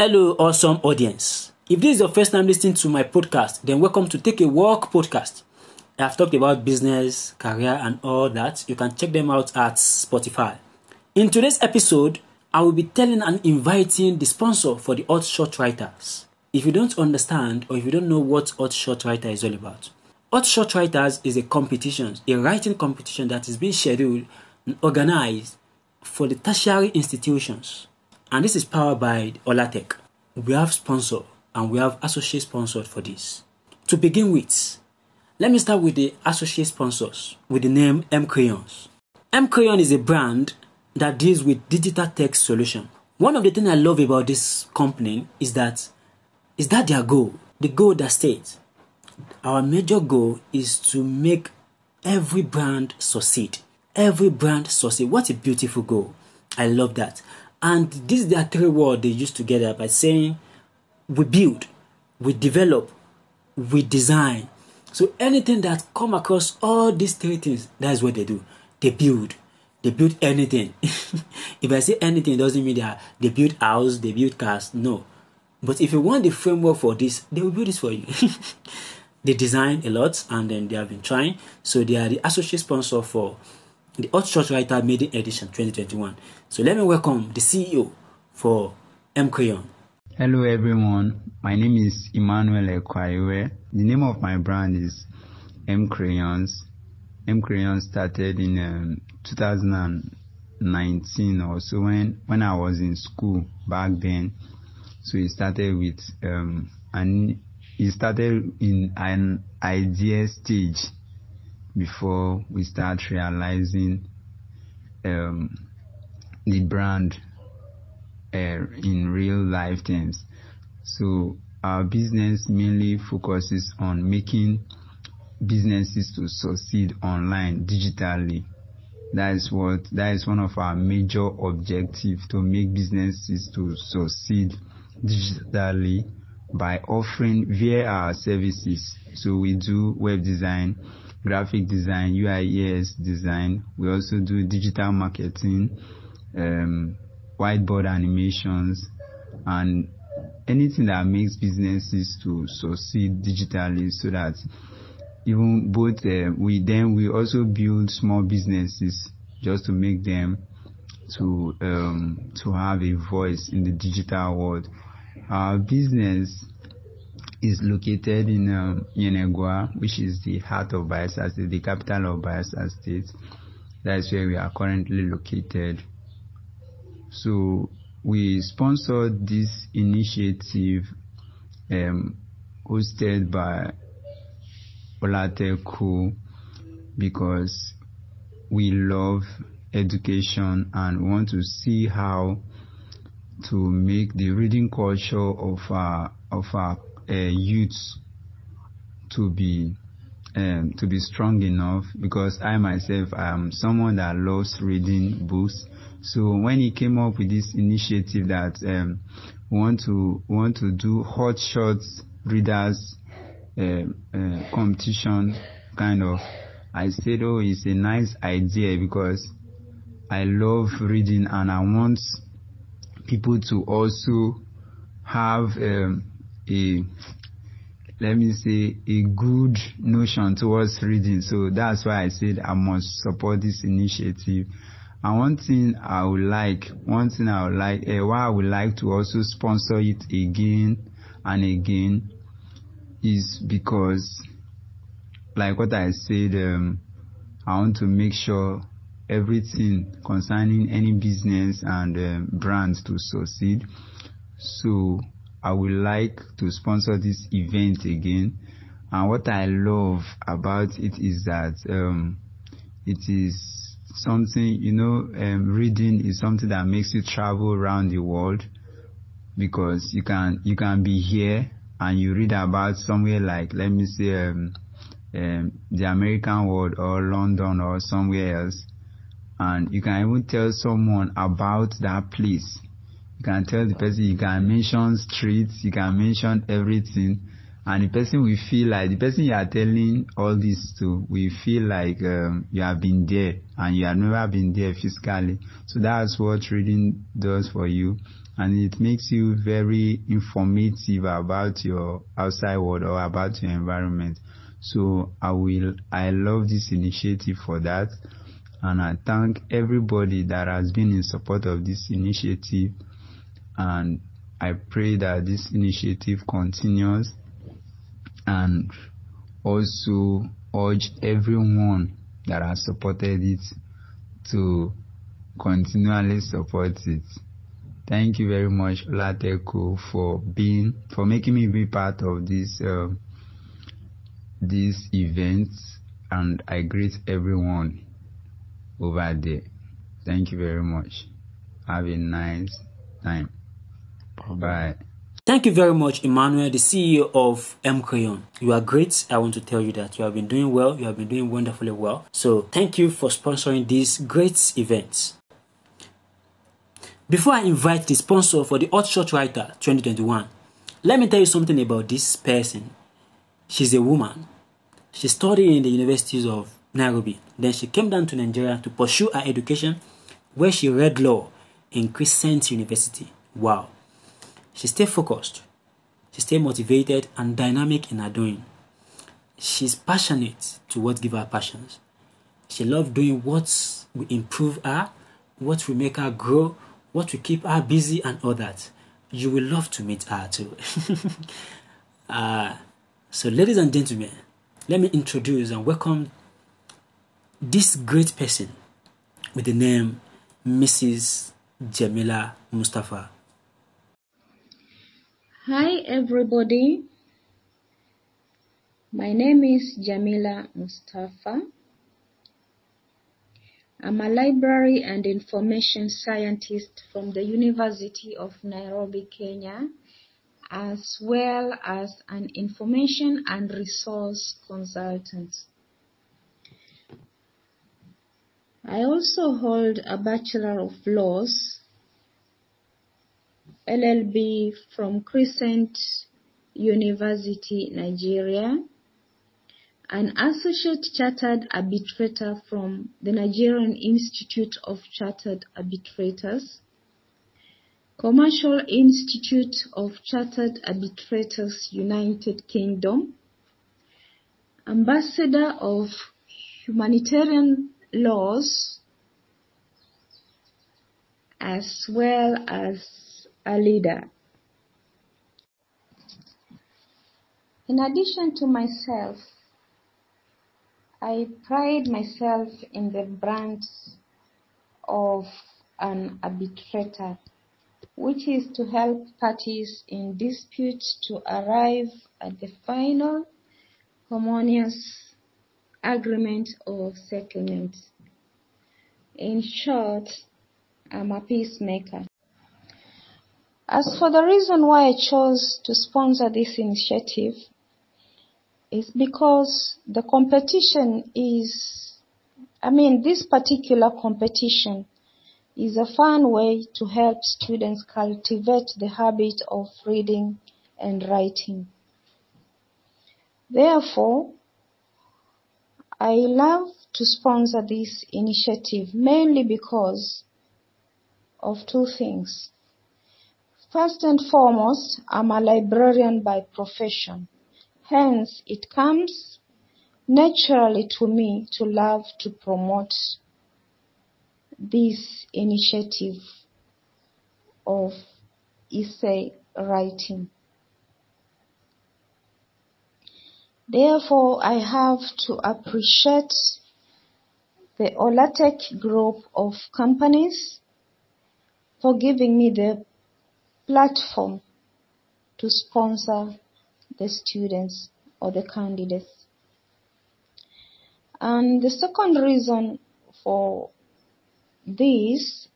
Hello, awesome audience. If this is your first time listening to my podcast, then welcome to Take a Walk podcast. I've talked about business, career, and all that. You can check them out at Spotify. In today's episode, I will be telling and inviting the sponsor for the Hot Shot Writers. If you don't understand or if you don't know what Hot Shot Writer is all about, Hot Shot Writers is a competition, a writing competition that is being scheduled and organized for the tertiary institutions. And this is powered by Olatech. We have sponsor and we have associate sponsors for this. To begin with, let me start with the associate sponsors with the name M Crayons. M Crayon is a brand that deals with digital tech solution. One of the things I love about this company is that is that their goal, the goal that states our major goal is to make every brand succeed. Every brand succeed. What a beautiful goal. I love that. And these are three words they use together by saying we build, we develop, we design. So anything that come across all these three things, that's what they do. They build. They build anything. if I say anything, it doesn't mean that they build house, they build cars. No. But if you want the framework for this, they will build this for you. they design a lot and then they have been trying. So they are the associate sponsor for the Hot Shot Writer Maiden Edition 2021. So let me welcome the CEO for M Crayon. Hello everyone, my name is Emmanuel Ekwaiwe. The name of my brand is M Crayons. M Crayons started in um, 2019 or so when, when I was in school back then. So it started with um, an it started in an idea stage before we start realizing um, the brand uh, in real life terms. So our business mainly focuses on making businesses to succeed online digitally. That is what that is one of our major objectives to make businesses to succeed digitally by offering via our services. So we do web design, graphic design, UI UX design. We also do digital marketing, um, whiteboard animations, and anything that makes businesses to succeed digitally so that even both uh, we then we also build small businesses just to make them to um, to have a voice in the digital world our business is located in um, Yenagoa, which is the heart of Bayelsa State, the capital of Bayelsa State. That is where we are currently located. So we sponsored this initiative um, hosted by Olateco because we love education and want to see how to make the reading culture of our of our youths to be um, to be strong enough because I myself am someone that loves reading books. So when he came up with this initiative that um, want to want to do hot shots readers uh, uh, competition kind of, I said, oh, it's a nice idea because I love reading and I want people to also have um, a let me say a good notion towards reading so that's why i said i must support this initiative and one thing i would like one thing i would like uh, why i would like to also sponsor it again and again is because like what i said um, i want to make sure everything concerning any business and um, brands to succeed. So I would like to sponsor this event again. And what I love about it is that um, it is something, you know, um, reading is something that makes you travel around the world because you can you can be here and you read about somewhere like let me say um, um, the American world or London or somewhere else and you can even tell someone about that place. You can tell the person, you can mention streets, you can mention everything, and the person will feel like the person you are telling all this to will feel like um, you have been there and you have never been there physically. So that's what reading does for you. and it makes you very informative about your outside world or about your environment. So I will, I love this initiative for that. And I thank everybody that has been in support of this initiative. And I pray that this initiative continues and also urge everyone that has supported it to continually support it. Thank you very much, Lateco, for being for making me be part of this uh, this event, and I greet everyone over there. Thank you very much. Have a nice time. Bye. Thank you very much, Emmanuel, the CEO of M Crayon. You are great. I want to tell you that you have been doing well. You have been doing wonderfully well. So thank you for sponsoring these great events. Before I invite the sponsor for the Hot Shot Writer 2021, let me tell you something about this person. She's a woman. She studied in the universities of Nairobi. Then she came down to Nigeria to pursue her education, where she read law in Crescent University. Wow. She stayed focused. She stayed motivated and dynamic in her doing. She's passionate to what give her passions. She loves doing what will improve her, what will make her grow, what will keep her busy, and all that. You will love to meet her too. uh, so, ladies and gentlemen, let me introduce and welcome this great person with the name Mrs. Jamila Mustafa. Hi everybody. My name is Jamila Mustafa. I'm a library and information scientist from the University of Nairobi, Kenya, as well as an information and resource consultant. I also hold a Bachelor of Laws LLB from Crescent University, Nigeria, an Associate Chartered Arbitrator from the Nigerian Institute of Chartered Arbitrators, Commercial Institute of Chartered Arbitrators, United Kingdom, Ambassador of Humanitarian Laws, as well as a leader. In addition to myself, I pride myself in the brand of an arbitrator, which is to help parties in dispute to arrive at the final harmonious agreement or settlement. In short, I'm a peacemaker. As for the reason why I chose to sponsor this initiative, is because the competition is, I mean, this particular competition is a fun way to help students cultivate the habit of reading and writing. Therefore, I love to sponsor this initiative mainly because of two things. First and foremost, I'm a librarian by profession. Hence, it comes naturally to me to love to promote this initiative of essay writing. Therefore, I have to appreciate the Olatech group of companies for giving me the platform to sponsor the students or the candidates. And the second reason for this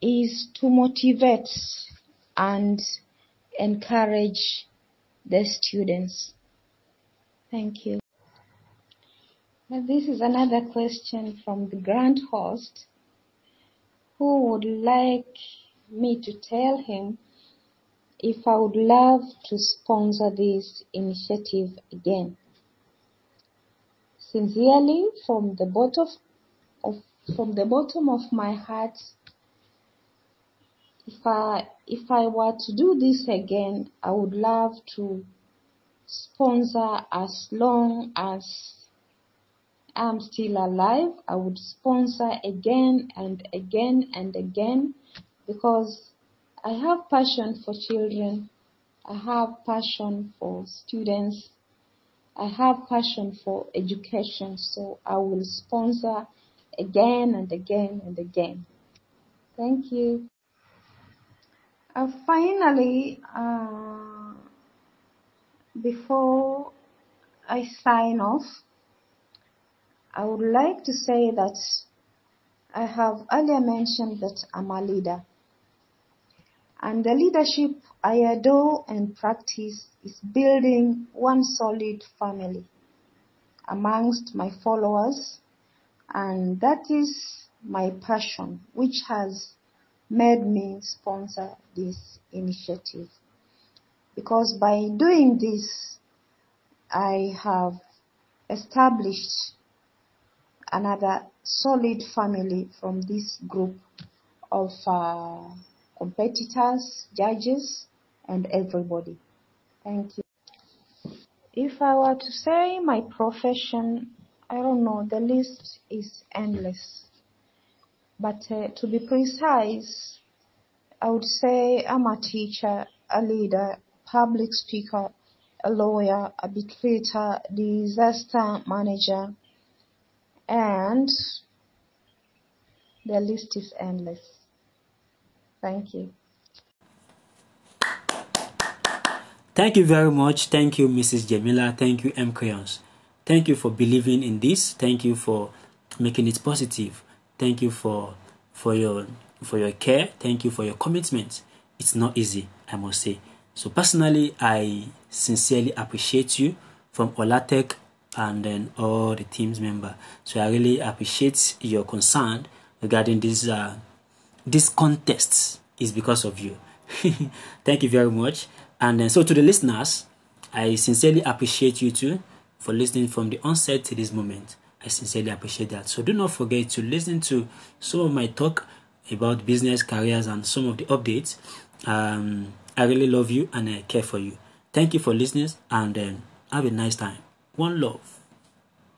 is to motivate and encourage the students. Thank you. Now this is another question from the grand host who would like me to tell him if I would love to sponsor this initiative again. Sincerely, from the bottom of from the bottom of my heart, if I if I were to do this again, I would love to sponsor as long as I'm still alive. I would sponsor again and again and again because I have passion for children. I have passion for students. I have passion for education. So I will sponsor again and again and again. Thank you. Uh, finally, uh, before I sign off, I would like to say that I have earlier mentioned that I'm a leader. And the leadership I adore and practice is building one solid family amongst my followers. And that is my passion, which has made me sponsor this initiative. Because by doing this, I have established another solid family from this group of uh, competitors, judges, and everybody. Thank you. If I were to say my profession, I don't know, the list is endless. But uh, to be precise, I would say I'm a teacher, a leader, public speaker, a lawyer, a arbitrator, disaster manager, and the list is endless. Thank you. Thank you very much. Thank you, Mrs. Jamila. Thank you, M. Crayons. Thank you for believing in this. Thank you for making it positive. Thank you for for your for your care. Thank you for your commitment. It's not easy, I must say. So personally, I sincerely appreciate you from Olatech and then all the team's member. So I really appreciate your concern regarding this uh, this contest is because of you. Thank you very much. And then so to the listeners, I sincerely appreciate you too for listening from the onset to this moment. I sincerely appreciate that. So do not forget to listen to some of my talk about business, careers, and some of the updates. Um, I really love you and I care for you. Thank you for listening and um, have a nice time. One love.